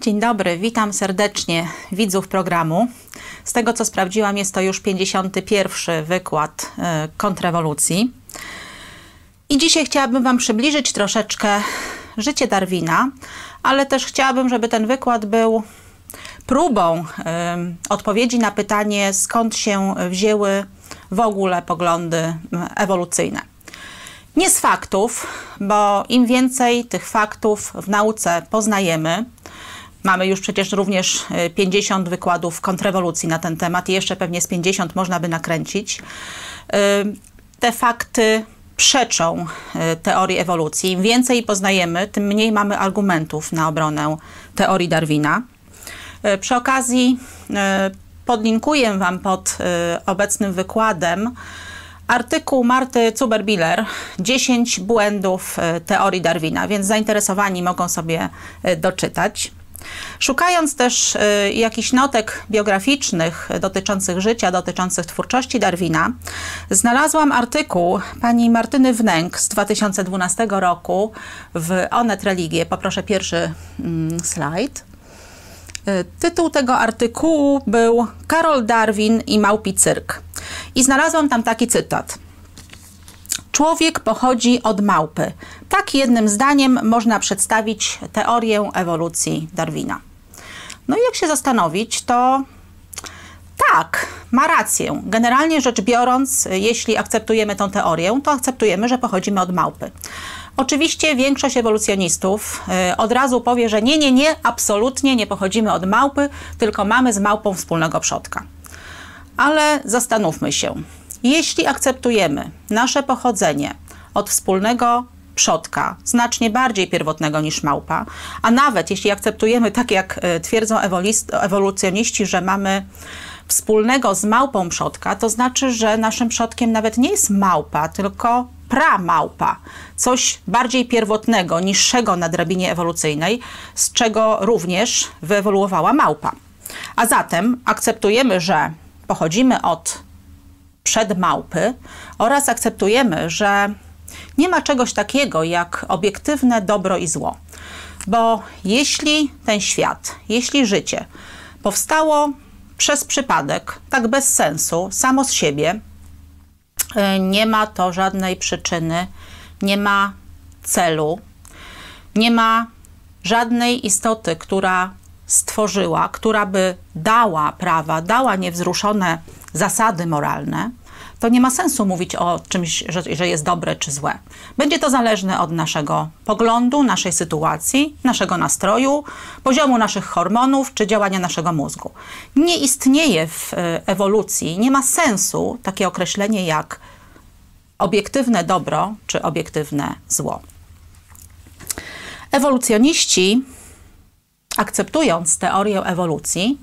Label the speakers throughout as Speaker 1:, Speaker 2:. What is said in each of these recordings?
Speaker 1: Dzień dobry, witam serdecznie widzów programu. Z tego co sprawdziłam, jest to już 51 wykład e, kontrrewolucji. I dzisiaj chciałabym Wam przybliżyć troszeczkę życie Darwina, ale też chciałabym, żeby ten wykład był próbą odpowiedzi na pytanie, skąd się wzięły w ogóle poglądy ewolucyjne. Nie z faktów, bo im więcej tych faktów w nauce poznajemy, Mamy już przecież również 50 e, wykładów kontrrewolucji na ten temat i jeszcze pewnie z 50 można by nakręcić. E, te fakty przeczą e, teorii ewolucji. Im więcej poznajemy, tym mniej mamy argumentów na obronę teorii Darwina. Przy okazji podlinkuję Wam pod obecnym wykładem artykuł Marty Zuberbiller 10 błędów teorii Darwina, więc zainteresowani mogą sobie doczytać. Szukając też y, jakichś notek biograficznych dotyczących życia, dotyczących twórczości Darwina, znalazłam artykuł pani Martyny Wnęk z 2012 roku w Onet Religie. Poproszę pierwszy mm, slajd. Y, tytuł tego artykułu był Karol Darwin i Małpi Cyrk. I znalazłam tam taki cytat. Człowiek pochodzi od małpy. Tak jednym zdaniem można przedstawić teorię ewolucji Darwina. No i jak się zastanowić, to tak, ma rację. Generalnie rzecz biorąc, jeśli akceptujemy tę teorię, to akceptujemy, że pochodzimy od małpy. Oczywiście większość ewolucjonistów y, od razu powie, że nie, nie, nie, absolutnie nie pochodzimy od małpy, tylko mamy z małpą wspólnego przodka. Ale zastanówmy się. Jeśli akceptujemy nasze pochodzenie od wspólnego przodka, znacznie bardziej pierwotnego niż małpa, a nawet jeśli akceptujemy, tak jak e, twierdzą ewolucjoniści, że mamy wspólnego z małpą przodka, to znaczy, że naszym przodkiem nawet nie jest małpa, tylko pramałpa, coś bardziej pierwotnego, niższego na drabinie ewolucyjnej, z czego również wyewoluowała małpa. A zatem akceptujemy, że pochodzimy od przedmałpy oraz akceptujemy, że nie ma czegoś takiego jak obiektywne dobro i zło. Bo jeśli ten świat, jeśli życie powstało przez przypadek, tak bez sensu, samo z siebie, e, nie ma to żadnej przyczyny, nie ma celu, nie ma żadnej istoty, która stworzyła, która by dała prawa, dała niewzruszone zasady moralne, to nie ma sensu mówić o czymś, że, że jest dobre czy złe. Będzie to zależne od naszego poglądu, naszej sytuacji, naszego nastroju, poziomu naszych hormonów czy działania naszego mózgu. Nie istnieje w e, ewolucji, nie ma sensu takie określenie jak obiektywne dobro czy obiektywne zło. Ewolucjoniści, akceptując teorię ewolucji,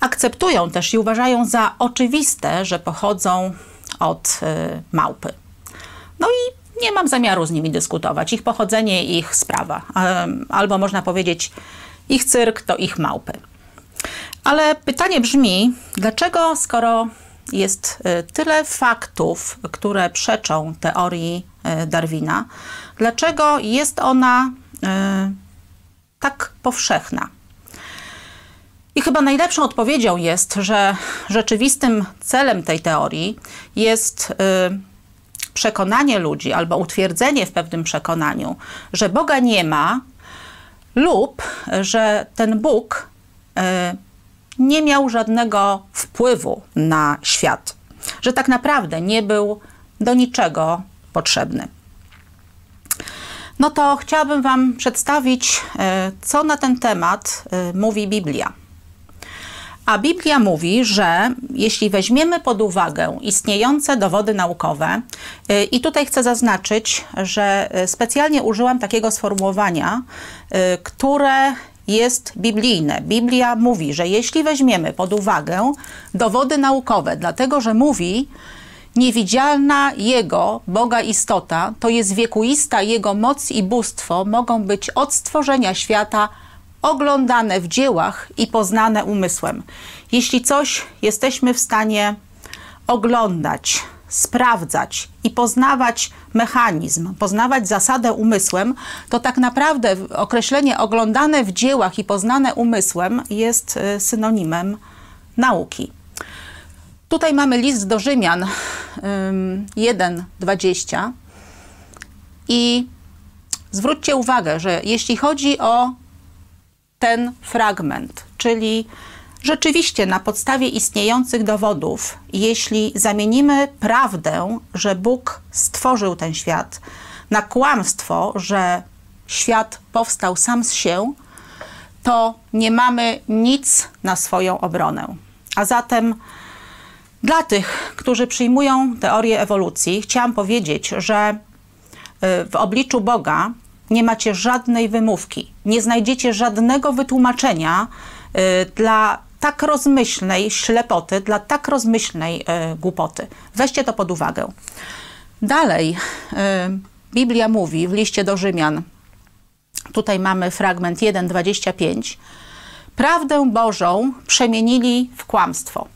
Speaker 1: akceptują też i uważają za oczywiste, że pochodzą od y, małpy. No i nie mam zamiaru z nimi dyskutować. Ich pochodzenie, ich sprawa. Albo można powiedzieć, ich cyrk to ich małpy. Ale pytanie brzmi, dlaczego skoro jest y, tyle faktów, które przeczą teorii y, Darwina, dlaczego jest ona tak powszechna? I chyba najlepszą odpowiedzią jest, że rzeczywistym celem tej teorii jest y, przekonanie ludzi albo utwierdzenie w pewnym przekonaniu, że Boga nie ma, lub że ten Bóg y, nie miał żadnego wpływu na świat, że tak naprawdę nie był do niczego potrzebny. No to chciałabym Wam przedstawić, y, co na ten temat mówi Biblia. A Biblia mówi, że jeśli weźmiemy pod uwagę istniejące dowody naukowe, y, i tutaj chcę zaznaczyć, że y, specjalnie użyłam takiego sformułowania, y, które jest biblijne. Biblia mówi, że jeśli weźmiemy pod uwagę dowody naukowe, dlatego że mówi, Niewidzialna Jego, Boga istota, to jest wiekuista Jego moc i bóstwo, mogą być od stworzenia świata oglądane w dziełach i poznane umysłem. Jeśli coś jesteśmy w stanie oglądać, sprawdzać i poznawać mechanizm, poznawać zasadę umysłem, to tak naprawdę określenie oglądane w dziełach i poznane umysłem jest y, synonimem nauki. Tutaj mamy list do Rzymian 1:20 i zwróćcie uwagę, że jeśli chodzi o ten fragment, czyli rzeczywiście na podstawie istniejących dowodów, jeśli zamienimy prawdę, że Bóg stworzył ten świat, na kłamstwo, że świat powstał sam z się, to nie mamy nic na swoją obronę. A zatem dla tych, którzy przyjmują teorię ewolucji, chciałam powiedzieć, że y, w obliczu Boga nie macie żadnej wymówki, nie znajdziecie żadnego wytłumaczenia y, dla tak rozmyślnej ślepoty, dla tak rozmyślnej y, głupoty. Weźcie to pod uwagę. Dalej, Biblia mówi w liście do Rzymian, tutaj mamy fragment 1:25. Prawdę Bożą przemienili w kłamstwo.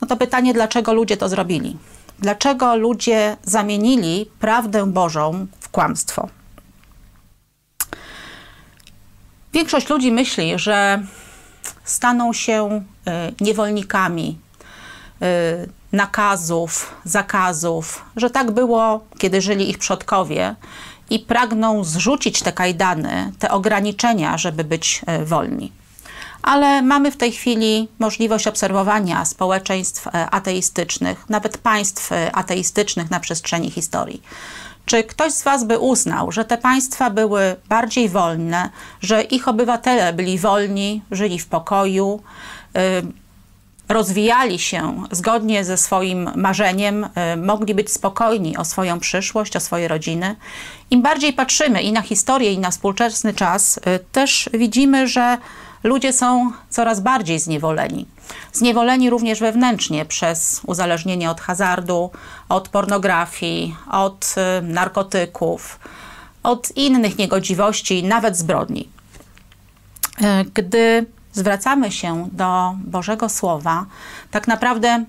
Speaker 1: No to pytanie, dlaczego ludzie to zrobili? Dlaczego ludzie zamienili prawdę Bożą w kłamstwo? Większość ludzi myśli, że staną się y, niewolnikami y, nakazów, zakazów, że tak było, kiedy żyli ich przodkowie i pragną zrzucić te kajdany, te ograniczenia, żeby być y, wolni ale mamy w tej chwili możliwość obserwowania społeczeństw ateistycznych, nawet państw ateistycznych na przestrzeni historii. Czy ktoś z Was by uznał, że te państwa były bardziej wolne, że ich obywatele byli wolni, żyli w pokoju, e, rozwijali się zgodnie ze swoim marzeniem, mogli być spokojni o swoją przyszłość, o swoje rodziny? Im bardziej patrzymy i na historię, i na współczesny czas, też widzimy, że ludzie są coraz bardziej zniewoleni. Zniewoleni również wewnętrznie przez uzależnienie od hazardu, od pornografii, od y, narkotyków, od innych niegodziwości, nawet zbrodni. Y, gdy zwracamy się do Bożego Słowa, tak naprawdę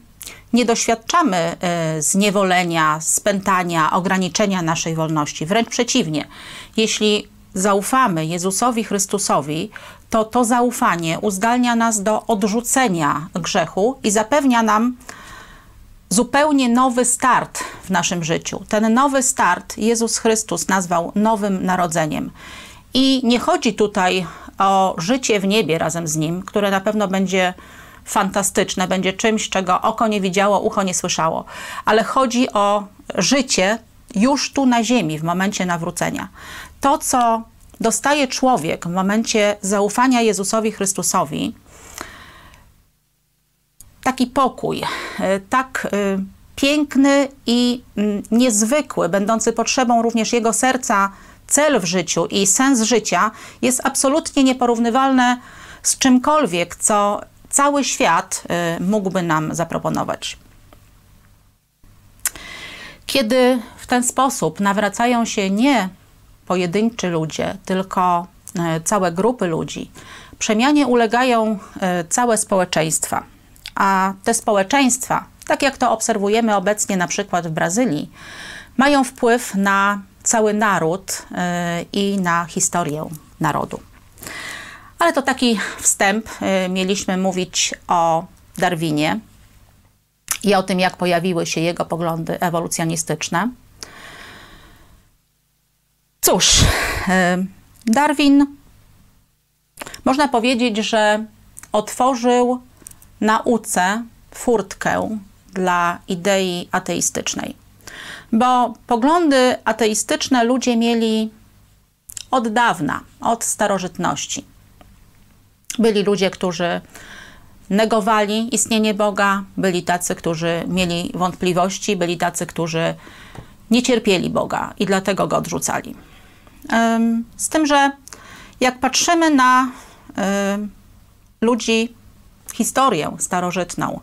Speaker 1: nie doświadczamy y, zniewolenia, spętania, ograniczenia naszej wolności. Wręcz przeciwnie. Jeśli zaufamy Jezusowi Chrystusowi, to to zaufanie uzdalnia nas do odrzucenia grzechu i zapewnia nam zupełnie nowy start w naszym życiu. Ten nowy start Jezus Chrystus nazwał nowym narodzeniem. I nie chodzi tutaj o życie w niebie razem z Nim, które na pewno będzie fantastyczne, będzie czymś, czego oko nie widziało, ucho nie słyszało, ale chodzi o życie już tu na ziemi, w momencie nawrócenia. To, co dostaje człowiek w momencie zaufania Jezusowi Chrystusowi, taki pokój, e, tak e, piękny i mm, niezwykły, będący potrzebą również jego serca, cel w życiu i sens życia, jest absolutnie nieporównywalne z czymkolwiek, co cały świat e, mógłby nam zaproponować. Kiedy w ten sposób nawracają się nie pojedynczy ludzie, tylko e, całe grupy ludzi. Przemianie ulegają e, całe społeczeństwa, a te społeczeństwa, tak jak to obserwujemy obecnie na przykład w Brazylii, mają wpływ na cały naród e, i na historię narodu. Ale to taki wstęp. Mieliśmy mówić o Darwinie i o tym, jak pojawiły się jego poglądy ewolucjonistyczne. Cóż, e, Darwin można powiedzieć, że otworzył nauce furtkę dla idei ateistycznej. Bo poglądy ateistyczne ludzie mieli od dawna, od starożytności. Byli ludzie, którzy negowali istnienie Boga, byli tacy, którzy mieli wątpliwości, byli tacy, którzy nie cierpieli Boga i dlatego go odrzucali. Z tym, że jak patrzymy na ludzi, historię starożytną,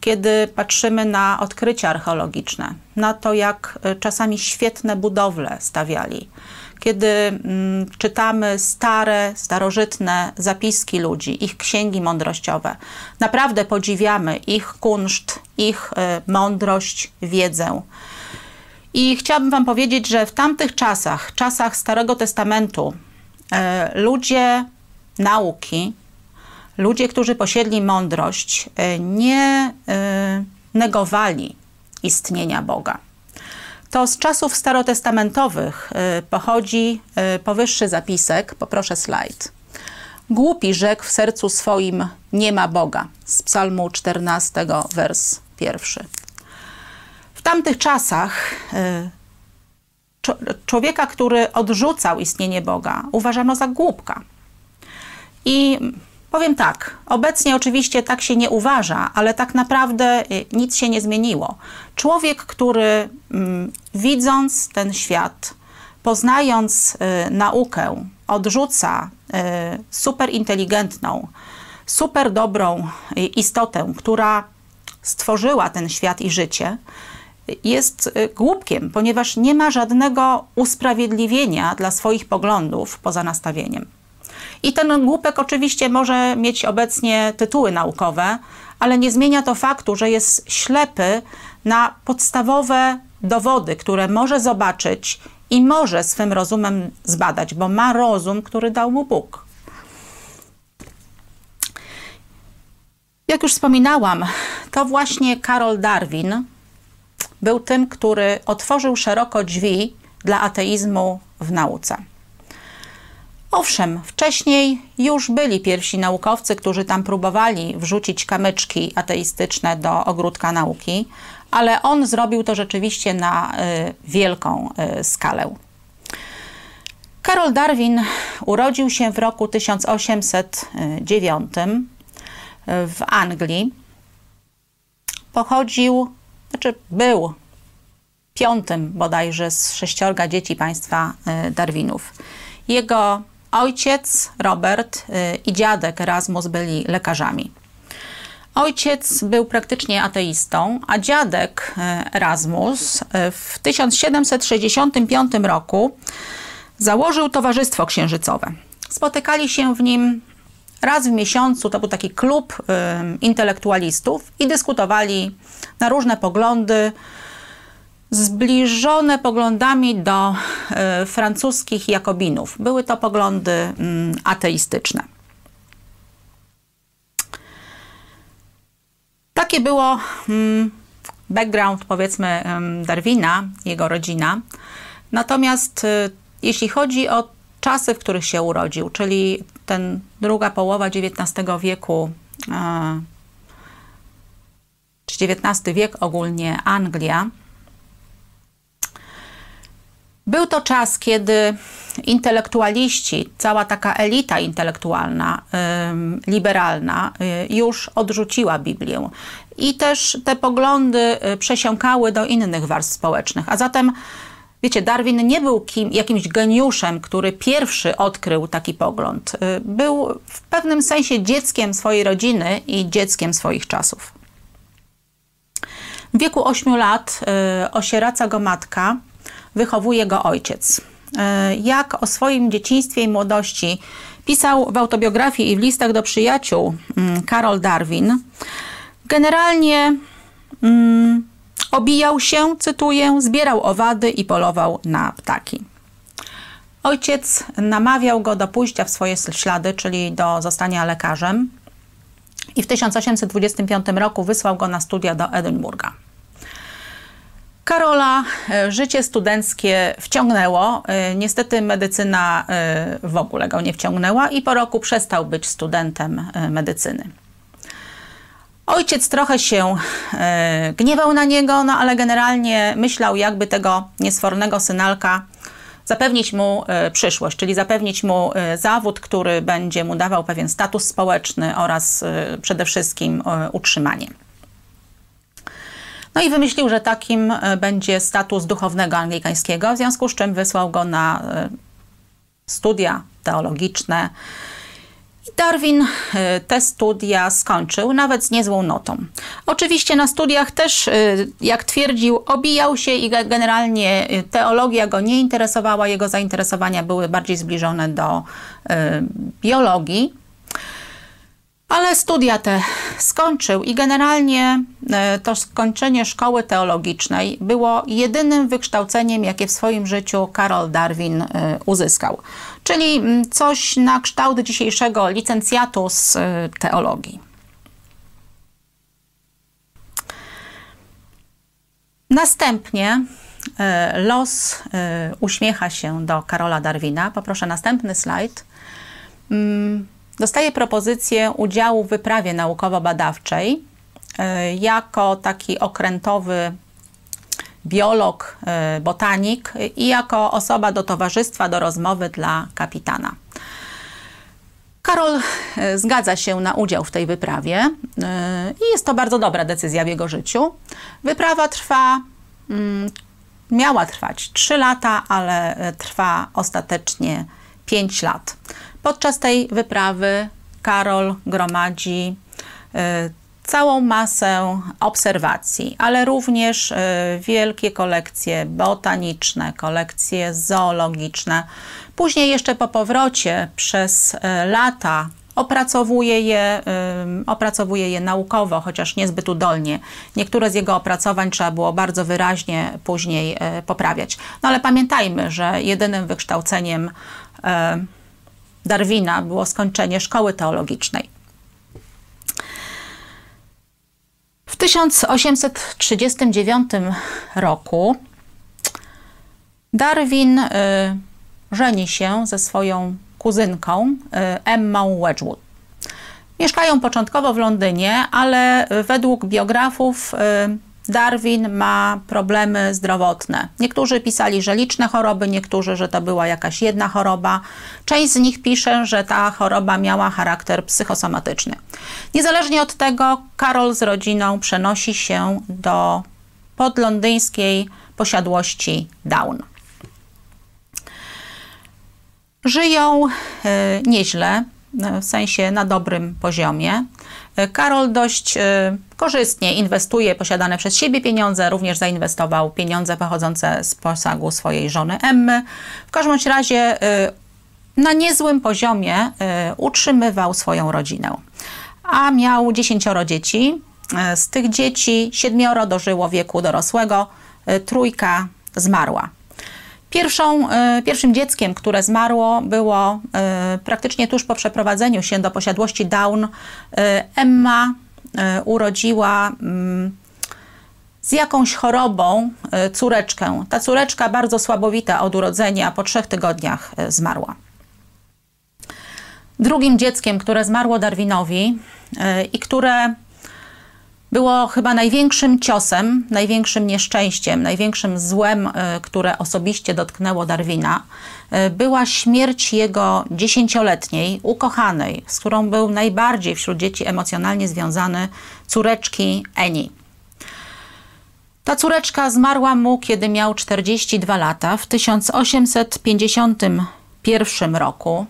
Speaker 1: kiedy patrzymy na odkrycia archeologiczne, na to, jak czasami świetne budowle stawiali, kiedy mm, czytamy stare, starożytne zapiski ludzi, ich księgi mądrościowe. Naprawdę podziwiamy ich kunszt, ich y, mądrość, wiedzę. I chciałabym Wam powiedzieć, że w tamtych czasach, czasach Starego Testamentu, y, ludzie nauki, ludzie, którzy posiedli mądrość, y, nie y, negowali istnienia Boga to z czasów starotestamentowych pochodzi powyższy zapisek. Poproszę slajd. Głupi rzekł w sercu swoim, nie ma Boga. Z psalmu 14, wers pierwszy. W tamtych czasach y, człowieka, który odrzucał istnienie Boga, uważano za głupka. I Powiem tak, obecnie oczywiście tak się nie uważa, ale tak naprawdę y, nic się nie zmieniło. Człowiek, który mm, widząc ten świat, poznając y, naukę, odrzuca superinteligentną, super dobrą istotę, która stworzyła ten świat i życie, jest głupkiem, ponieważ nie ma żadnego usprawiedliwienia dla swoich poglądów poza nastawieniem. I ten głupek oczywiście może mieć obecnie tytuły naukowe, ale nie zmienia to faktu, że jest ślepy na podstawowe dowody, które może zobaczyć i może swym rozumem zbadać, bo ma rozum, który dał mu Bóg. Jak już wspominałam, to właśnie Karol Darwin był tym, który otworzył szeroko drzwi dla ateizmu w nauce. Owszem, wcześniej już byli pierwsi naukowcy, którzy tam próbowali wrzucić kamyczki ateistyczne do ogródka nauki, ale on zrobił to rzeczywiście na y, wielką y, skalę. Karol Darwin urodził się w roku 1809 w Anglii. Pochodził, znaczy był piątym bodajże z sześciorga dzieci państwa y, Darwinów. Jego Ojciec Robert y, i dziadek Erasmus byli lekarzami. Ojciec był praktycznie ateistą, a dziadek y, Erasmus w 1765 roku założył Towarzystwo Księżycowe. Spotykali się w nim raz w miesiącu, to był taki klub intelektualistów i dyskutowali na różne poglądy, zbliżone poglądami do y, francuskich jakobinów. Były to poglądy y, ateistyczne. Takie było y, background, powiedzmy, Darwina, jego rodzina. Natomiast jeśli chodzi o czasy, w których się urodził, czyli ten druga połowa XIX wieku, czy XIX wiek ogólnie Anglia, był to czas, kiedy intelektualiści, cała taka elita intelektualna, liberalna, y, już odrzuciła Biblię. I też te poglądy y, przesiąkały do innych warstw społecznych. A zatem, wiecie, Darwin nie był kim, jakimś geniuszem, który pierwszy odkrył taki pogląd. Y, był w pewnym sensie dzieckiem swojej rodziny i dzieckiem swoich czasów. W wieku 8 lat osieraca go matka, wychowuje go ojciec. E, jak o swoim dzieciństwie i młodości pisał w autobiografii i w listach do przyjaciół mm, Karol Darwin, generalnie mm, obijał się, cytuję, zbierał owady i polował na ptaki. Ojciec namawiał go do pójścia w swoje ślady, czyli do zostania lekarzem i w 1825 roku wysłał go na studia do Edynburga. Karola e, życie studenckie wciągnęło. E, niestety medycyna e, w ogóle go nie wciągnęła i po roku przestał być studentem medycyny. Ojciec trochę się gniewał na niego, no ale generalnie myślał, jakby tego niesfornego synalka zapewnić mu przyszłość, czyli zapewnić mu zawód, który będzie mu dawał pewien status społeczny oraz przede wszystkim utrzymanie. No i wymyślił, że takim e, będzie status duchownego anglikańskiego, w związku z czym wysłał go na e, studia teologiczne. Darwin te studia skończył nawet z niezłą notą. Oczywiście na studiach też, jak twierdził, obijał się i generalnie teologia go nie interesowała, jego zainteresowania były bardziej zbliżone do biologii. Ale studia te skończył i generalnie e, to skończenie szkoły teologicznej było jedynym wykształceniem, jakie w swoim życiu Karol Darwin e, uzyskał. Czyli mm, coś na kształt dzisiejszego licencjatu z e, teologii. Następnie los uśmiecha się do Karola Darwina. Poproszę następny slajd. Dostaje propozycję udziału w wyprawie naukowo-badawczej e, jako taki okrętowy biolog, e, botanik i jako osoba do towarzystwa, do rozmowy dla kapitana. Karol e, zgadza się na udział w tej wyprawie i jest to bardzo dobra decyzja w jego życiu. Wyprawa trwa, mm, miała trwać 3 lata, ale trwa ostatecznie 5 lat. Podczas tej wyprawy Karol gromadzi y, całą masę obserwacji, ale również y, wielkie kolekcje botaniczne, kolekcje zoologiczne. Później jeszcze po powrocie przez y, lata opracowuje je, opracowuje je naukowo, chociaż niezbyt udolnie. Niektóre z jego opracowań trzeba było bardzo wyraźnie później poprawiać. No ale pamiętajmy, że jedynym wykształceniem Darwina było skończenie szkoły teologicznej. W 1839 roku Darwin y, żeni się ze swoją kuzynką y, Wedgwood. Mieszkają początkowo w Londynie, ale według biografów y, Darwin ma problemy zdrowotne. Niektórzy pisali, że liczne choroby, niektórzy, że to była jakaś jedna choroba. Część z nich pisze, że ta choroba miała charakter psychosomatyczny. Niezależnie od tego, Karol z rodziną przenosi się do podlondyńskiej posiadłości Down. Żyją y, nieźle, w sensie na dobrym poziomie. Karol dość e, korzystnie inwestuje posiadane przez siebie pieniądze, również zainwestował pieniądze pochodzące z posagu swojej żony Emmy. W każdym razie e, na niezłym poziomie e, utrzymywał swoją rodzinę. A miał dziesięcioro dzieci. Z tych dzieci siedmioro dożyło wieku dorosłego, trójka zmarła. Pierwszą, pierwszym dzieckiem, które zmarło, było praktycznie tuż po przeprowadzeniu się do posiadłości Down. Emma urodziła mm, z jakąś chorobą córeczkę. Ta córeczka, bardzo słabowita od urodzenia, po trzech tygodniach zmarła. Drugim dzieckiem, które zmarło Darwinowi i które było chyba największym ciosem, największym nieszczęściem, największym złem, e, które osobiście dotknęło Darwina, e, była śmierć jego dziesięcioletniej, ukochanej, z którą był najbardziej wśród dzieci emocjonalnie związany, córeczki Eni. Ta córeczka zmarła mu, kiedy miał 42 lata, w 1851 roku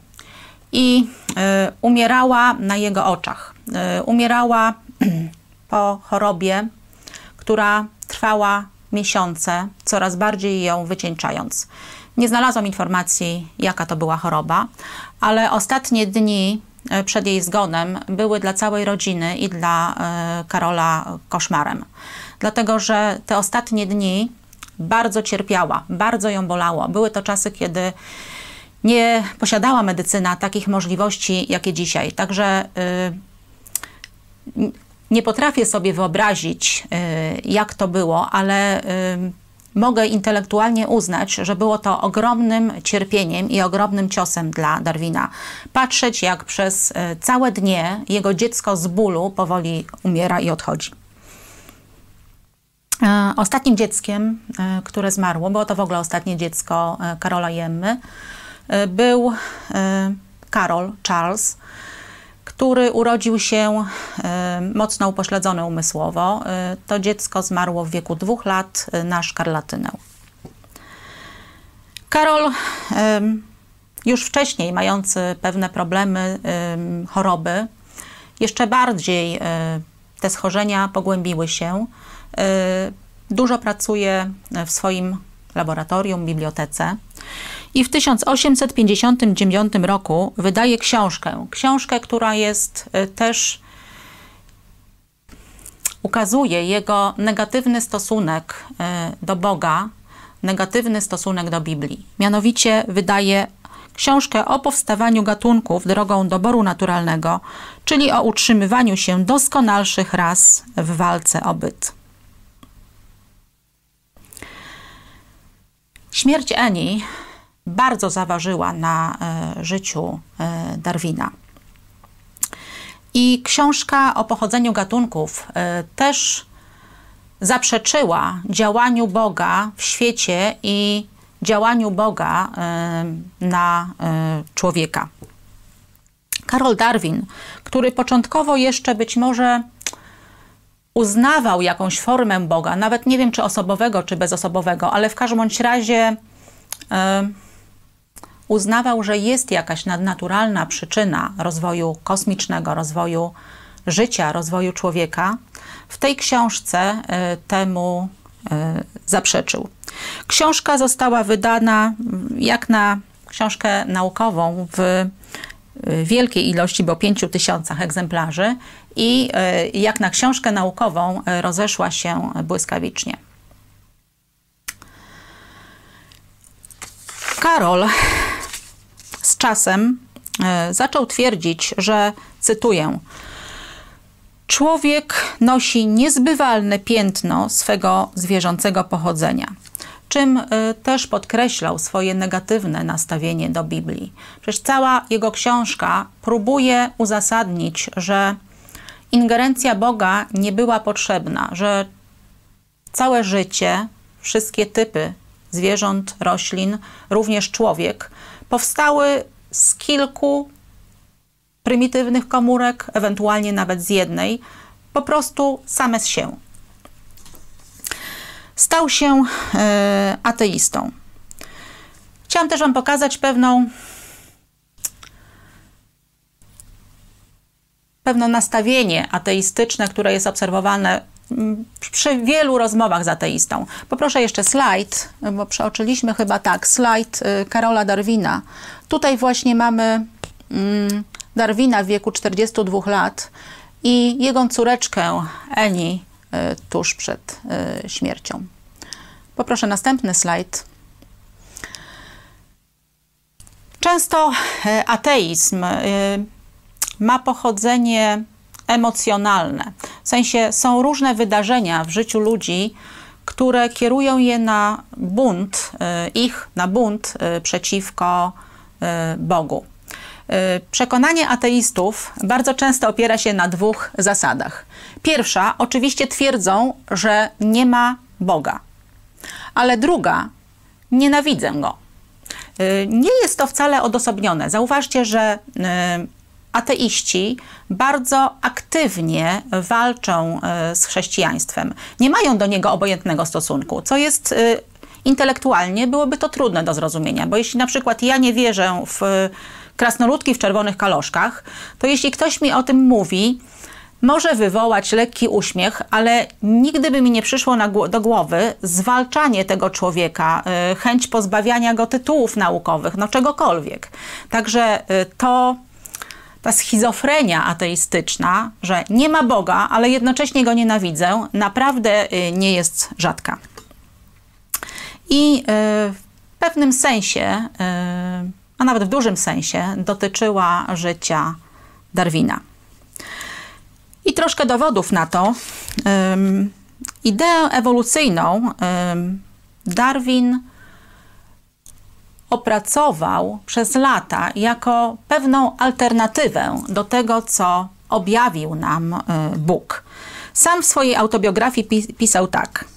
Speaker 1: i y, umierała na jego oczach. Y, umierała po chorobie, która trwała miesiące, coraz bardziej ją wycieńczając. Nie znalazłam informacji, jaka to była choroba, ale ostatnie dni e, przed jej zgonem były dla całej rodziny i dla e, Karola koszmarem. Dlatego, że te ostatnie dni bardzo cierpiała, bardzo ją bolało. Były to czasy, kiedy nie posiadała medycyna takich możliwości, jakie dzisiaj. Także yy, nie potrafię sobie wyobrazić, y, jak to było, ale y, mogę intelektualnie uznać, że było to ogromnym cierpieniem i ogromnym ciosem dla Darwina. Patrzeć, jak przez y, całe dnie jego dziecko z bólu powoli umiera i odchodzi. Ostatnim dzieckiem, które zmarło, było to w ogóle ostatnie dziecko Karola Jemmy, był Karol Charles, który urodził się e, mocno upośledzony umysłowo. E, to dziecko zmarło w wieku dwóch lat e, na szkarlatynę. Karol już wcześniej mający pewne problemy, choroby, jeszcze bardziej te schorzenia pogłębiły się. Dużo pracuje w swoim laboratorium, bibliotece. I w 1859 roku wydaje książkę. Książkę, która jest y, też ukazuje jego negatywny stosunek do Boga, negatywny stosunek do Biblii. Mianowicie wydaje książkę o powstawaniu gatunków drogą doboru naturalnego, czyli o utrzymywaniu się doskonalszych ras w walce o byt. Śmierć Eni bardzo zaważyła na e, życiu e, Darwina. I książka o pochodzeniu gatunków e, też zaprzeczyła działaniu Boga w świecie i działaniu Boga na człowieka. Karol Darwin, który początkowo jeszcze być może uznawał jakąś formę Boga, nawet nie wiem czy osobowego, czy bezosobowego, ale w każdym bądź razie uznawał, że jest jakaś nadnaturalna przyczyna rozwoju kosmicznego, rozwoju życia, rozwoju człowieka, w tej książce temu zaprzeczył. Książka została wydana jak na książkę naukową w wielkiej ilości, bo 5 tysiącach egzemplarzy i jak na książkę naukową rozeszła się błyskawicznie. Karol z czasem e, zaczął twierdzić, że cytuję: Człowiek nosi niezbywalne piętno swego zwierzęcego pochodzenia czym y, też podkreślał swoje negatywne nastawienie do Biblii. Przecież cała jego książka próbuje uzasadnić, że ingerencja Boga nie była potrzebna, że całe życie, wszystkie typy zwierząt, roślin, również człowiek, powstały z kilku prymitywnych komórek, ewentualnie nawet z jednej, po prostu same z się stał się e, ateistą. Chciałam też Wam pokazać pewną pewne nastawienie ateistyczne, które jest obserwowane przy wielu rozmowach z ateistą. Poproszę jeszcze slajd, bo przeoczyliśmy chyba tak, slajd y, Karola Darwina. Tutaj właśnie mamy mm, Darwina w wieku 42 lat i jego córeczkę Eni E, tuż przed e, śmiercią. Poproszę następny slajd. Często ateizm ma pochodzenie emocjonalne. W sensie są różne wydarzenia w życiu ludzi, które kierują je na bunt, ich na bunt przeciwko Bogu. Przekonanie ateistów bardzo często opiera się na dwóch zasadach. Pierwsza, oczywiście twierdzą, że nie ma Boga, ale druga, nienawidzę go. Y, nie jest to wcale odosobnione. Zauważcie, że y, ateiści bardzo aktywnie walczą y, z chrześcijaństwem. Nie mają do niego obojętnego stosunku, co jest intelektualnie byłoby to trudne do zrozumienia, bo jeśli na przykład ja nie wierzę w krasnoludki w czerwonych kaloszkach, to jeśli ktoś mi o tym mówi, może wywołać lekki uśmiech, ale nigdy by mi nie przyszło do głowy zwalczanie tego człowieka, chęć pozbawiania go tytułów naukowych, no czegokolwiek. Także to ta schizofrenia ateistyczna, że nie ma Boga, ale jednocześnie go nienawidzę, naprawdę y, nie jest rzadka. I w pewnym sensie, a nawet w dużym sensie, dotyczyła życia Darwina. I troszkę dowodów na to. Ideę ewolucyjną Darwin opracował przez lata jako pewną alternatywę do tego, co objawił nam y, Bóg. Sam w swojej autobiografii pisał tak –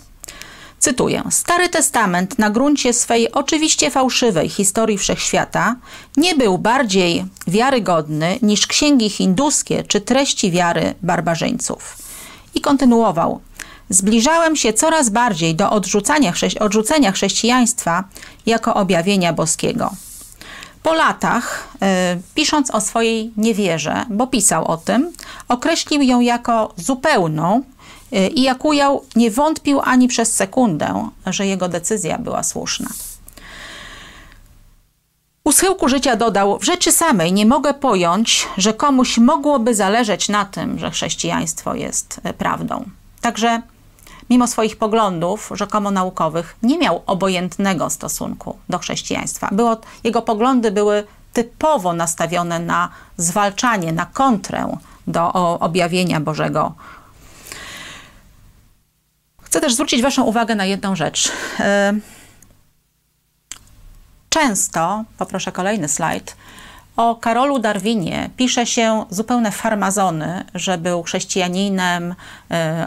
Speaker 1: Cytuję: Stary Testament na gruncie swej oczywiście fałszywej historii wszechświata nie był bardziej wiarygodny niż księgi hinduskie czy treści wiary barbarzyńców. I kontynuował: Zbliżałem się coraz bardziej do odrzucania, odrzucenia chrześcijaństwa jako objawienia boskiego. Po latach, y, pisząc o swojej niewierze, bo pisał o tym, określił ją jako zupełną y, i jak ujął, nie wątpił ani przez sekundę, że jego decyzja była słuszna. U schyłku życia dodał: W rzeczy samej nie mogę pojąć, że komuś mogłoby zależeć na tym, że chrześcijaństwo jest e, prawdą. Także, mimo swoich poglądów rzekomo naukowych, nie miał obojętnego stosunku do chrześcijaństwa. Było, jego poglądy były typowo nastawione na zwalczanie, na kontrę do objawienia Bożego. Chcę też zwrócić Waszą uwagę na jedną rzecz. E, Często, poproszę kolejny slajd, o Karolu Darwinie pisze się zupełne farmazony, że był chrześcijaninem y,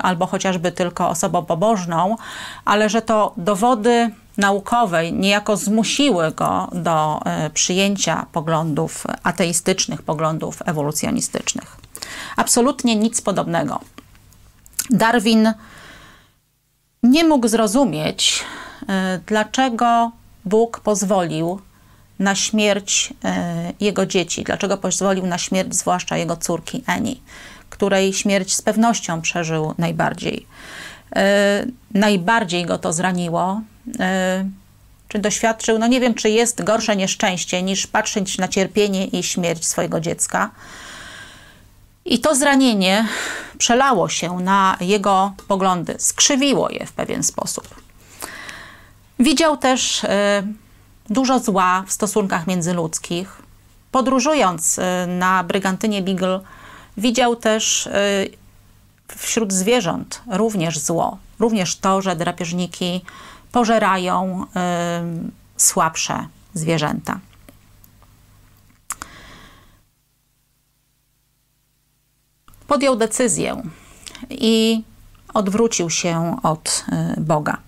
Speaker 1: albo chociażby tylko osobą pobożną, ale że to dowody naukowe niejako zmusiły go do y, przyjęcia poglądów ateistycznych, poglądów ewolucjonistycznych. Absolutnie nic podobnego. Darwin nie mógł zrozumieć, y, dlaczego Bóg pozwolił na śmierć e, jego dzieci. Dlaczego pozwolił na śmierć zwłaszcza jego córki Eni, której śmierć z pewnością przeżył najbardziej. E, najbardziej go to zraniło. E, czy doświadczył, no nie wiem, czy jest gorsze nieszczęście niż patrzeć na cierpienie i śmierć swojego dziecka. I to zranienie przelało się na jego poglądy, skrzywiło je w pewien sposób. Widział też dużo zła w stosunkach międzyludzkich. Podróżując e, na Brygantynie Beagle, widział też e, wśród zwierząt również zło. Również to, że drapieżniki pożerają słabsze zwierzęta. Podjął decyzję i odwrócił się od Boga.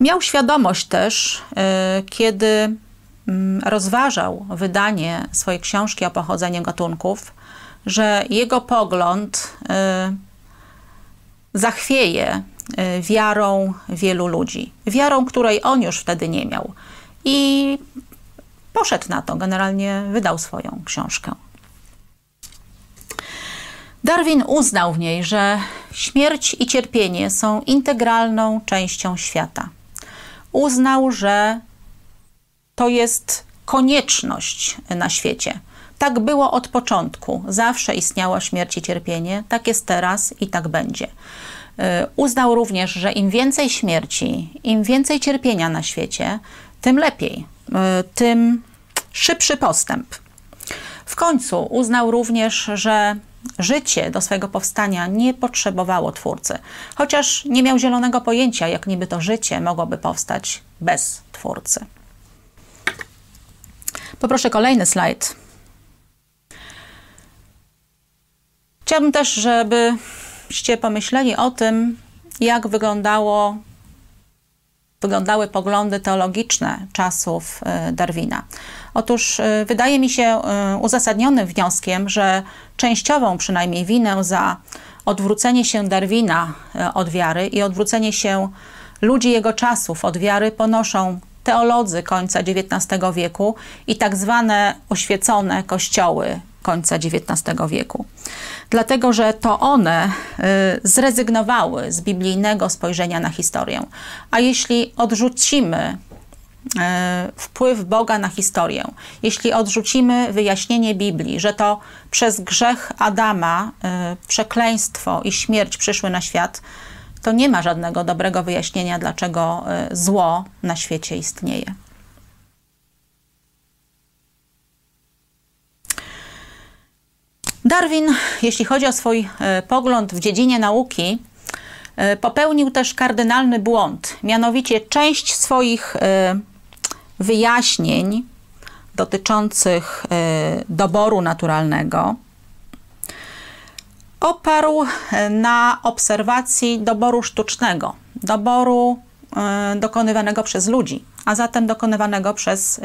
Speaker 1: Miał świadomość też, y, kiedy mm, rozważał wydanie swojej książki o pochodzeniu gatunków, że jego pogląd y, zachwieje y, wiarą wielu ludzi. Wiarą, której on już wtedy nie miał. I poszedł na to, generalnie wydał swoją książkę. Darwin uznał w niej, że śmierć i cierpienie są integralną częścią świata uznał, że to jest konieczność na świecie. Tak było od początku. Zawsze istniała śmierć i cierpienie, tak jest teraz i tak będzie. Y, uznał również, że im więcej śmierci, im więcej cierpienia na świecie, tym lepiej, y, tym szybszy postęp. W końcu uznał również, że życie do swojego powstania nie potrzebowało twórcy, chociaż nie miał zielonego pojęcia, jak niby to życie mogłoby powstać bez twórcy. Poproszę kolejny slajd. Chciałabym też, żebyście pomyśleli o tym, jak wyglądało, wyglądały poglądy teologiczne czasów e, Darwina. Otóż y, wydaje mi się y, uzasadnionym wnioskiem, że częściową przynajmniej winę za odwrócenie się Darwina y, od wiary i odwrócenie się ludzi jego czasów od wiary ponoszą teolodzy końca XIX wieku i tak zwane oświecone kościoły końca XIX wieku. Dlatego, że to one zrezygnowały z biblijnego spojrzenia na historię. A jeśli odrzucimy E, wpływ Boga na historię. Jeśli odrzucimy wyjaśnienie Biblii, że to przez grzech Adama e, przekleństwo i śmierć przyszły na świat, to nie ma żadnego dobrego wyjaśnienia, dlaczego zło na świecie istnieje. Darwin, jeśli chodzi o swój pogląd w dziedzinie nauki, popełnił też kardynalny błąd. Mianowicie część swoich wyjaśnień dotyczących e, doboru naturalnego oparł e, na obserwacji doboru sztucznego, doboru e, dokonywanego przez ludzi, a zatem dokonywanego przez,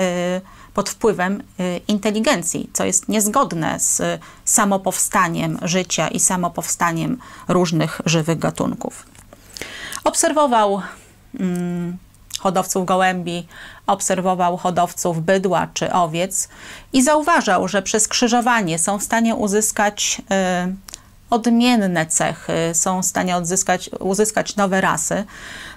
Speaker 1: pod wpływem inteligencji, co jest niezgodne z samopowstaniem życia i samopowstaniem różnych żywych gatunków. Obserwował mm, hodowców gołębi, obserwował hodowców bydła czy owiec i zauważał, że przez krzyżowanie są w stanie uzyskać y, odmienne cechy, są w stanie odzyskać, uzyskać nowe rasy.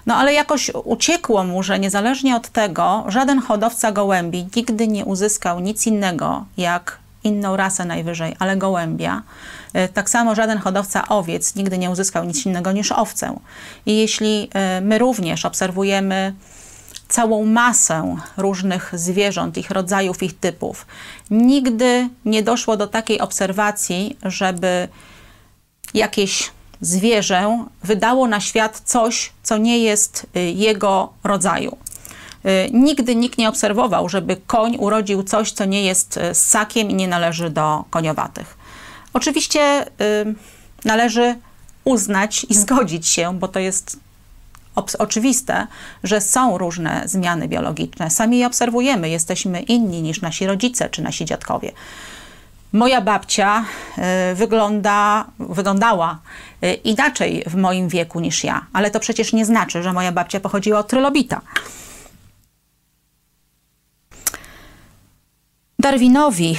Speaker 1: No ale jakoś uciekło mu, że niezależnie od tego, żaden hodowca gołębi nigdy nie uzyskał nic innego jak inną rasę najwyżej, ale gołębia. E, tak samo żaden hodowca owiec nigdy nie uzyskał nic innego niż owcę. I jeśli e, my również obserwujemy całą masę różnych zwierząt, ich rodzajów, ich typów, nigdy nie doszło do takiej obserwacji, żeby jakieś zwierzę wydało na świat coś, co nie jest y, jego rodzaju. Y, nigdy nikt nie obserwował, żeby koń urodził coś, co nie jest y, ssakiem i nie należy do koniowatych. Oczywiście należy uznać i zgodzić się, bo to jest oczywiste, że są różne zmiany biologiczne. Sami je obserwujemy, jesteśmy inni niż nasi rodzice czy nasi dziadkowie. Moja babcia y, wygląda, wyglądała y, inaczej w moim wieku niż ja, ale to przecież nie znaczy, że moja babcia pochodziła od trylobita. Darwinowi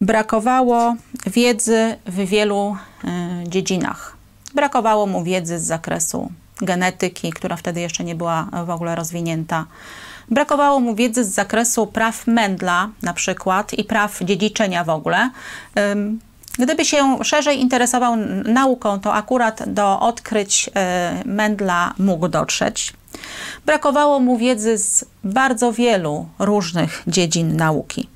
Speaker 1: brakowało wiedzy w wielu y, dziedzinach. Brakowało mu wiedzy z zakresu genetyki, która wtedy jeszcze nie była w ogóle rozwinięta Brakowało mu wiedzy z zakresu praw Mendla na przykład i praw dziedziczenia w ogóle. Gdyby się szerzej interesował nauką, to akurat do odkryć e, Mendla mógł dotrzeć. Brakowało mu wiedzy z bardzo wielu różnych dziedzin nauki.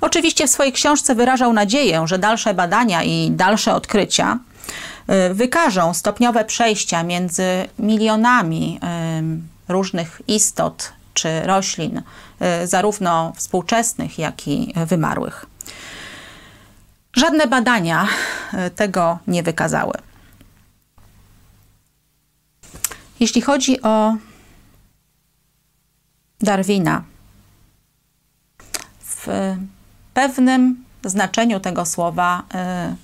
Speaker 1: Oczywiście w swojej książce wyrażał nadzieję, że dalsze badania i dalsze odkrycia e, wykażą stopniowe przejścia między milionami różnych istot czy roślin, y, zarówno współczesnych, jak i wymarłych. Żadne badania y, tego nie wykazały. Jeśli chodzi o Darwina, w pewnym znaczeniu tego słowa y,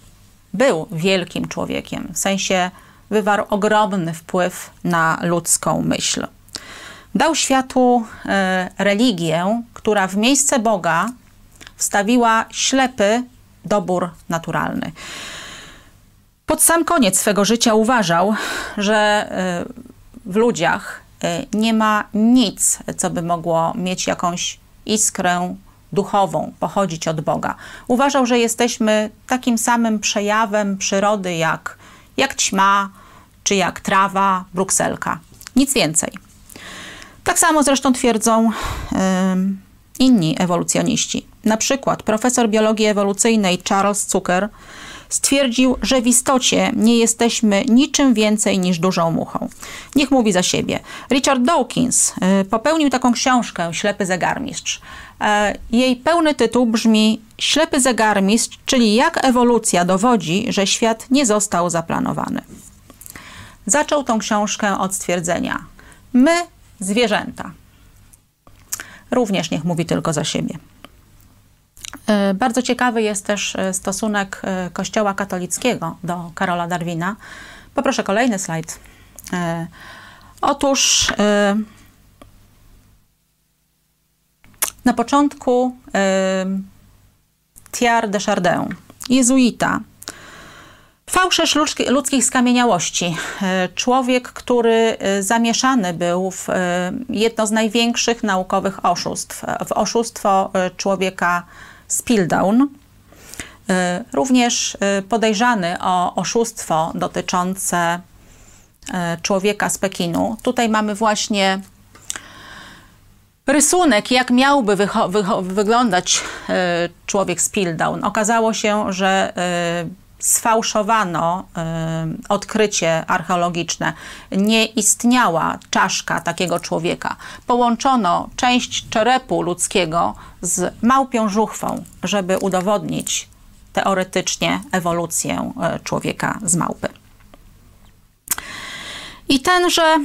Speaker 1: był wielkim człowiekiem, w sensie wywarł ogromny wpływ na ludzką myśl dał światu e, religię, która w miejsce Boga wstawiła ślepy dobór naturalny. Pod sam koniec swego życia uważał, że e, w ludziach e, nie ma nic, co by mogło mieć jakąś iskrę duchową, pochodzić od Boga. Uważał, że jesteśmy takim samym przejawem przyrody jak, jak ćma, czy jak trawa, brukselka. Nic więcej. Tak samo zresztą twierdzą inni ewolucjoniści. Na przykład profesor biologii ewolucyjnej Charles Zucker stwierdził, że w istocie nie jesteśmy niczym więcej niż dużą muchą. Niech mówi za siebie. Richard Dawkins y, popełnił taką książkę Ślepy zegarmistrz. E, jej pełny tytuł brzmi Ślepy zegarmistrz, czyli jak ewolucja dowodzi, że świat nie został zaplanowany. Zaczął tą książkę od stwierdzenia: My zwierzęta. Również niech mówi tylko za siebie. E, bardzo ciekawy jest też e, stosunek e, Kościoła katolickiego do Karola Darwina. Poproszę kolejny slajd. Otóż na początku Thierry de Chardin, jezuita, Fałszerz ludzkich skamieniałości. E, człowiek, który e, zamieszany był w e, jedno z największych naukowych oszustw, w oszustwo człowieka Spildown. Również podejrzany o oszustwo dotyczące człowieka z Pekinu. Tutaj mamy właśnie rysunek, jak miałby wyglądać człowiek z. Okazało się, że sfałszowano y, odkrycie archeologiczne. Nie istniała czaszka takiego człowieka. Połączono część czerepu ludzkiego z małpią żuchwą, żeby udowodnić teoretycznie ewolucję y, człowieka z małpy. I tenże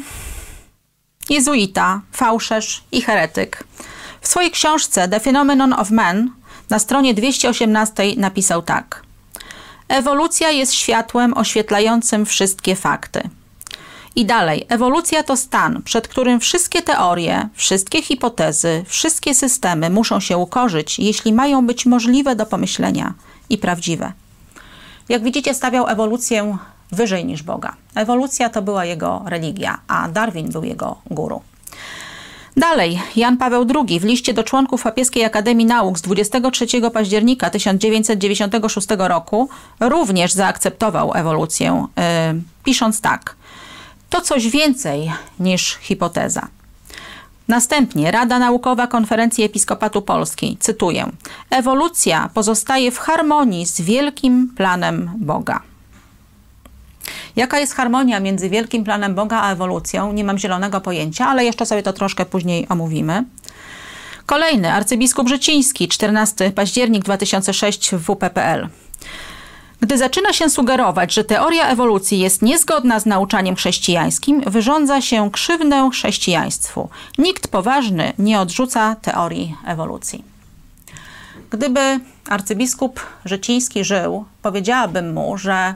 Speaker 1: jezuita, fałszerz i heretyk w swojej książce The Phenomenon of Man na stronie 218 napisał tak – Ewolucja jest światłem oświetlającym wszystkie fakty. I dalej, ewolucja to stan, przed którym wszystkie teorie, wszystkie hipotezy, wszystkie systemy muszą się ukorzyć, jeśli mają być możliwe do pomyślenia i prawdziwe. Jak widzicie, stawiał ewolucję wyżej niż Boga. Ewolucja to była jego religia, a Darwin był jego guru. Dalej, Jan Paweł II w liście do członków Papieskiej Akademii Nauk z 23 października 1996 roku również zaakceptował ewolucję, yy, pisząc tak: To coś więcej niż hipoteza. Następnie. Rada Naukowa Konferencji Episkopatu Polski, cytuję: Ewolucja pozostaje w harmonii z wielkim planem Boga. Jaka jest harmonia między wielkim planem Boga a ewolucją? Nie mam zielonego pojęcia, ale jeszcze sobie to troszkę później omówimy. Kolejny, arcybiskup Życiński, 14 październik 2006 w WPPL. Gdy zaczyna się sugerować, że teoria ewolucji jest niezgodna z nauczaniem chrześcijańskim, wyrządza się krzywdę chrześcijaństwu. Nikt poważny nie odrzuca teorii ewolucji. Gdyby arcybiskup Życiński żył, powiedziałabym mu, że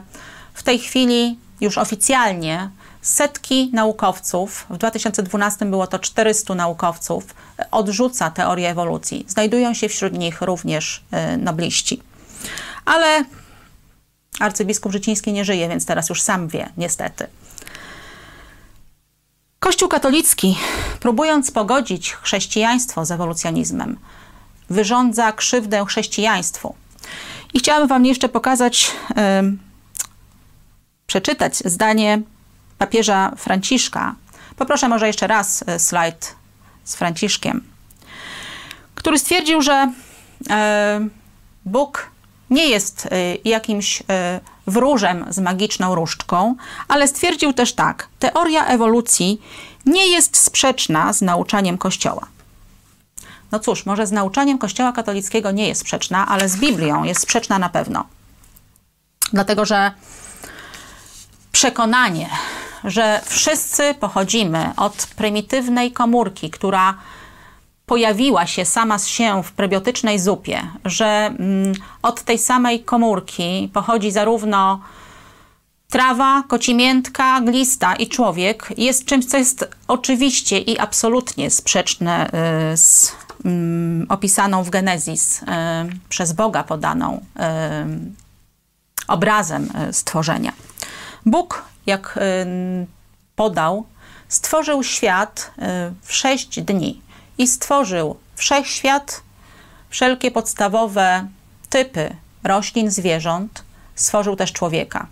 Speaker 1: w tej chwili już oficjalnie setki naukowców, w 2012 było to 400 naukowców, odrzuca teorię ewolucji. Znajdują się wśród nich również y, nobliści. Ale arcybiskup Życiński nie żyje, więc teraz już sam wie, niestety. Kościół katolicki, próbując pogodzić chrześcijaństwo z ewolucjonizmem, wyrządza krzywdę chrześcijaństwu. I chciałabym Wam jeszcze pokazać przeczytać zdanie papieża Franciszka. Poproszę może jeszcze raz e, slajd z Franciszkiem, który stwierdził, że e, Bóg nie jest e, jakimś wróżem z magiczną różdżką, ale stwierdził też tak: teoria ewolucji nie jest sprzeczna z nauczaniem Kościoła. No cóż, może z nauczaniem Kościoła katolickiego nie jest sprzeczna, ale z Biblią jest sprzeczna na pewno. Dlatego, że przekonanie, że wszyscy pochodzimy od prymitywnej komórki, która pojawiła się sama z się w prebiotycznej zupie, że mm, od tej samej komórki pochodzi zarówno trawa, kocimiętka, glista i człowiek, jest czymś, co jest oczywiście i absolutnie sprzeczne y, z mm, opisaną w Genezis y, przez Boga podaną y, obrazem stworzenia. Bóg, jak y, podał, stworzył świat y, w sześć dni i stworzył wszechświat, wszelkie podstawowe typy roślin, zwierząt, stworzył też człowieka.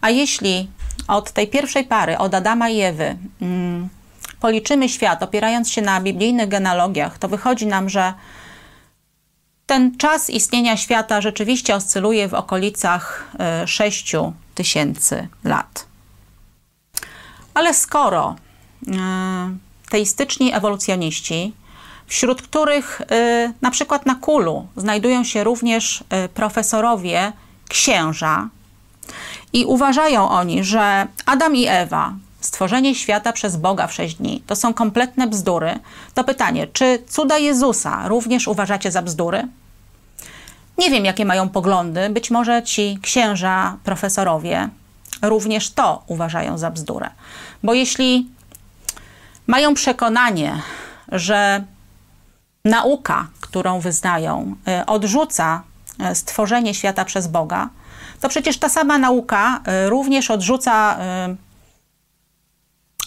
Speaker 1: A jeśli od tej pierwszej pary, od Adama i Ewy, mm, policzymy świat opierając się na biblijnych genealogiach, to wychodzi nam, że ten czas istnienia świata rzeczywiście oscyluje w okolicach 6 y, tysięcy lat. Ale skoro y, teistyczni ewolucjoniści, wśród których y, na przykład na Kulu znajdują się również profesorowie księża, i uważają oni, że Adam i Ewa, stworzenie świata przez Boga w sześć dni, to są kompletne bzdury, to pytanie, czy cuda Jezusa również uważacie za bzdury? Nie wiem, jakie mają poglądy. Być może ci księża, profesorowie również to uważają za bzdurę. Bo jeśli mają przekonanie, że nauka, którą wyznają, y, odrzuca y, stworzenie świata przez Boga, to przecież ta sama nauka y, również odrzuca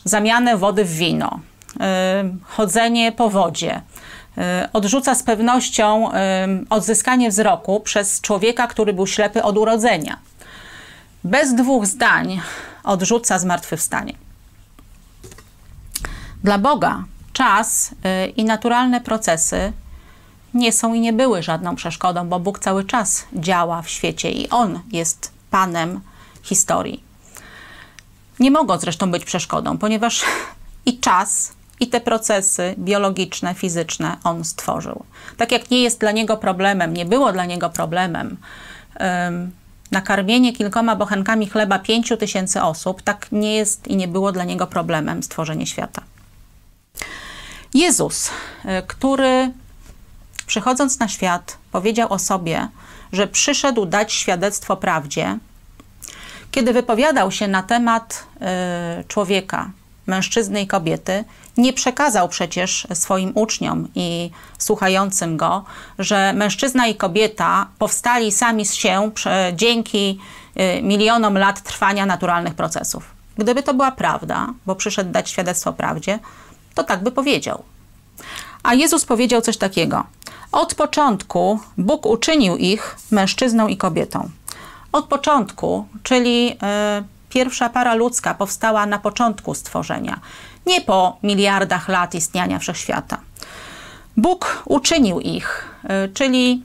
Speaker 1: zamianę wody w wino, chodzenie po wodzie, odrzuca z pewnością y, odzyskanie wzroku przez człowieka, który był ślepy od urodzenia. Bez dwóch zdań odrzuca zmartwychwstanie. Dla Boga czas y, i naturalne procesy nie są i nie były żadną przeszkodą, bo Bóg cały czas działa w świecie i On jest Panem historii. Nie mogą zresztą być przeszkodą, ponieważ i czas, i te procesy biologiczne, fizyczne on stworzył. Tak jak nie jest dla niego problemem, nie było dla niego problemem um, nakarmienie kilkoma bochenkami chleba pięciu tysięcy osób, tak nie jest i nie było dla niego problemem stworzenie świata. Jezus, e, który przychodząc na świat powiedział o sobie, że przyszedł dać świadectwo prawdzie, kiedy wypowiadał się na temat y, człowieka, mężczyzny i kobiety, nie przekazał przecież swoim uczniom i słuchającym go, że mężczyzna i kobieta powstali sami z się dzięki y, milionom lat trwania naturalnych procesów. Gdyby to była prawda, bo przyszedł dać świadectwo prawdzie, to tak by powiedział. A Jezus powiedział coś takiego: Od początku Bóg uczynił ich mężczyzną i kobietą. Od początku, czyli y, pierwsza para ludzka powstała na początku stworzenia, nie po miliardach lat istniania wszechświata. Bóg uczynił ich, y, czyli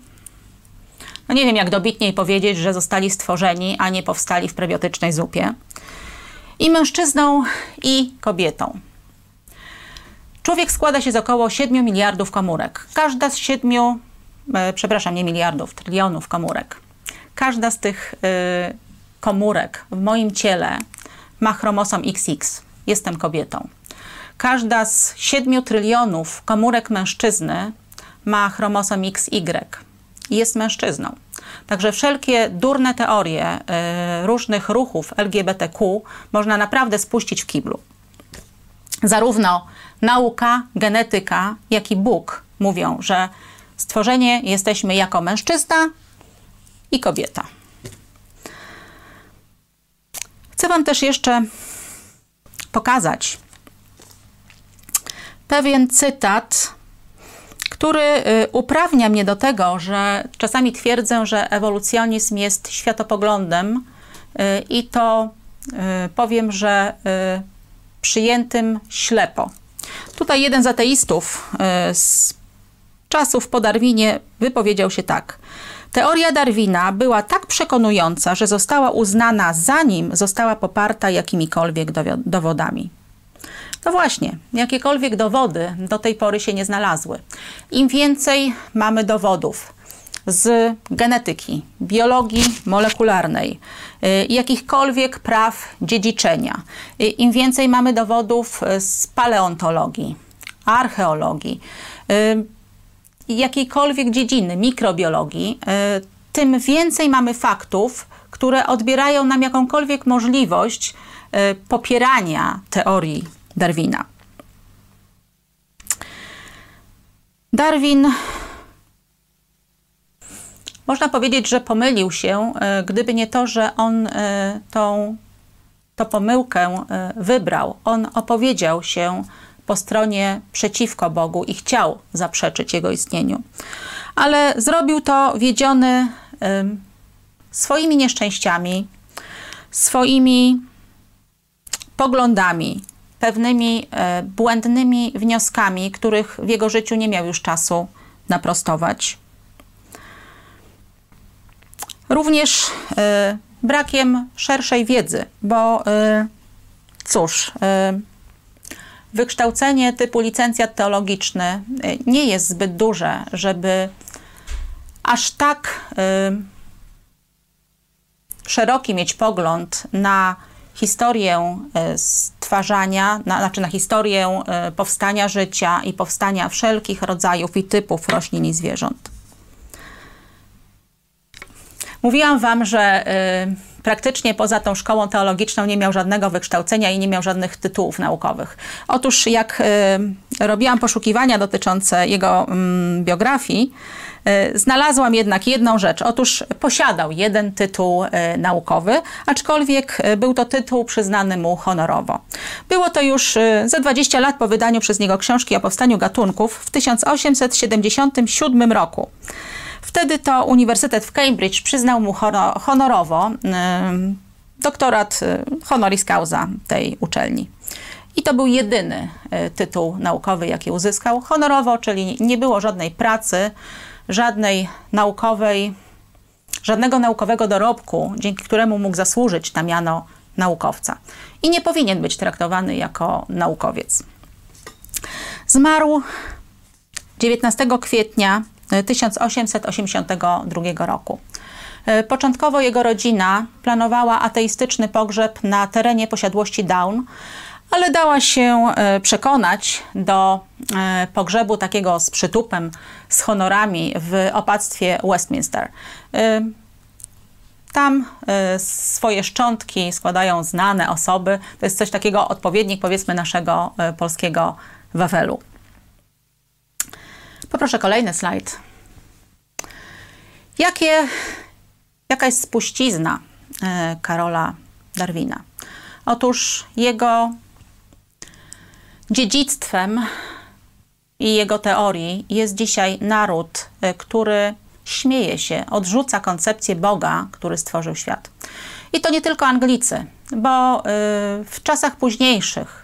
Speaker 1: no nie wiem jak dobitniej powiedzieć, że zostali stworzeni, a nie powstali w prebiotycznej zupie. I mężczyzną, i kobietą. Człowiek składa się z około 7 miliardów komórek. Każda z 7, e, przepraszam, nie miliardów, trylionów komórek. Każda z tych e, komórek w moim ciele ma chromosom XX. Jestem kobietą. Każda z 7 trylionów komórek mężczyzny ma chromosom XY. Jest mężczyzną. Także wszelkie durne teorie y, różnych ruchów LGBTQ można naprawdę spuścić w kiblu. Zarówno nauka, genetyka, jak i Bóg mówią, że stworzenie jesteśmy jako mężczyzna i kobieta. Chcę Wam też jeszcze pokazać pewien cytat, który y, uprawnia mnie do tego, że czasami twierdzę, że ewolucjonizm jest światopoglądem y, i to y, powiem, że przyjętym ślepo. Tutaj jeden z ateistów z czasów po Darwinie wypowiedział się tak. Teoria Darwina była tak przekonująca, że została uznana zanim została poparta jakimikolwiek dowodami. No właśnie, jakiekolwiek dowody do tej pory się nie znalazły. Im więcej mamy dowodów z genetyki, biologii molekularnej, y, jakichkolwiek praw dziedziczenia, y, im więcej mamy dowodów z paleontologii, archeologii, y, jakiejkolwiek dziedziny, mikrobiologii, tym więcej mamy faktów, które odbierają nam jakąkolwiek możliwość popierania teorii Darwina. Darwin można powiedzieć, że pomylił się, e, gdyby nie to, że on tą, tą pomyłkę wybrał. On opowiedział się po stronie przeciwko Bogu i chciał zaprzeczyć Jego istnieniu. Ale zrobił to wiedziony swoimi nieszczęściami, swoimi poglądami, pewnymi e, błędnymi wnioskami, których w jego życiu nie miał już czasu naprostować. Również e, brakiem szerszej wiedzy, bo e, cóż, wykształcenie typu licencjat teologiczny nie jest zbyt duże, żeby aż tak szeroki mieć pogląd na historię e, stwarzania, na, znaczy na historię e, powstania życia i powstania wszelkich rodzajów i typów roślin i zwierząt. Mówiłam Wam, że y, praktycznie poza tą szkołą teologiczną nie miał żadnego wykształcenia i nie miał żadnych tytułów naukowych. Otóż jak y, robiłam poszukiwania dotyczące jego y, biografii, E, znalazłam jednak jedną rzecz. Otóż posiadał jeden tytuł e, naukowy, aczkolwiek e, był to tytuł przyznany mu honorowo. Było to już za 20 lat po wydaniu przez niego książki o powstaniu gatunków w 1877 roku. Wtedy to Uniwersytet w Cambridge przyznał mu honorowo doktorat honoris causa tej uczelni. I to był jedyny tytuł naukowy, jaki uzyskał honorowo, czyli nie było żadnej pracy, żadnej naukowej, żadnego naukowego dorobku, dzięki któremu mógł zasłużyć na miano naukowca. I nie powinien być traktowany jako naukowiec. Zmarł 19 kwietnia 1882 roku. Początkowo jego rodzina planowała ateistyczny pogrzeb na terenie posiadłości Down, ale dała się e, przekonać do e, pogrzebu takiego z przytupem, z honorami w opactwie Westminster. E, Tam swoje szczątki składają znane osoby. To jest coś takiego, odpowiednik powiedzmy naszego polskiego Wawelu. Poproszę kolejny slajd. Jakie, jaka jest spuścizna y, Karola Darwina? Otóż jego dziedzictwem i jego teorii jest dzisiaj naród, który śmieje się, odrzuca koncepcję Boga, który stworzył świat. I to nie tylko Anglicy, bo y, w czasach późniejszych,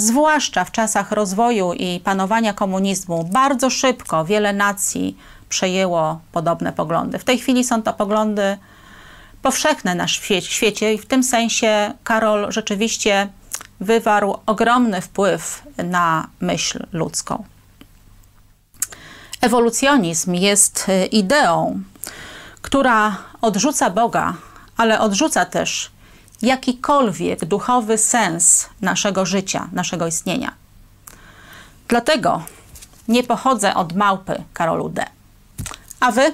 Speaker 1: zwłaszcza w czasach rozwoju i panowania komunizmu, bardzo szybko wiele nacji przejęło podobne poglądy. W tej chwili są to poglądy powszechne na świecie i w tym sensie Karol rzeczywiście wywarł ogromny wpływ na myśl ludzką. Ewolucjonizm jest y, ideą, która odrzuca Boga, ale odrzuca też jakikolwiek duchowy sens naszego życia, naszego istnienia. Dlatego nie pochodzę od małpy Karolu D. A wy?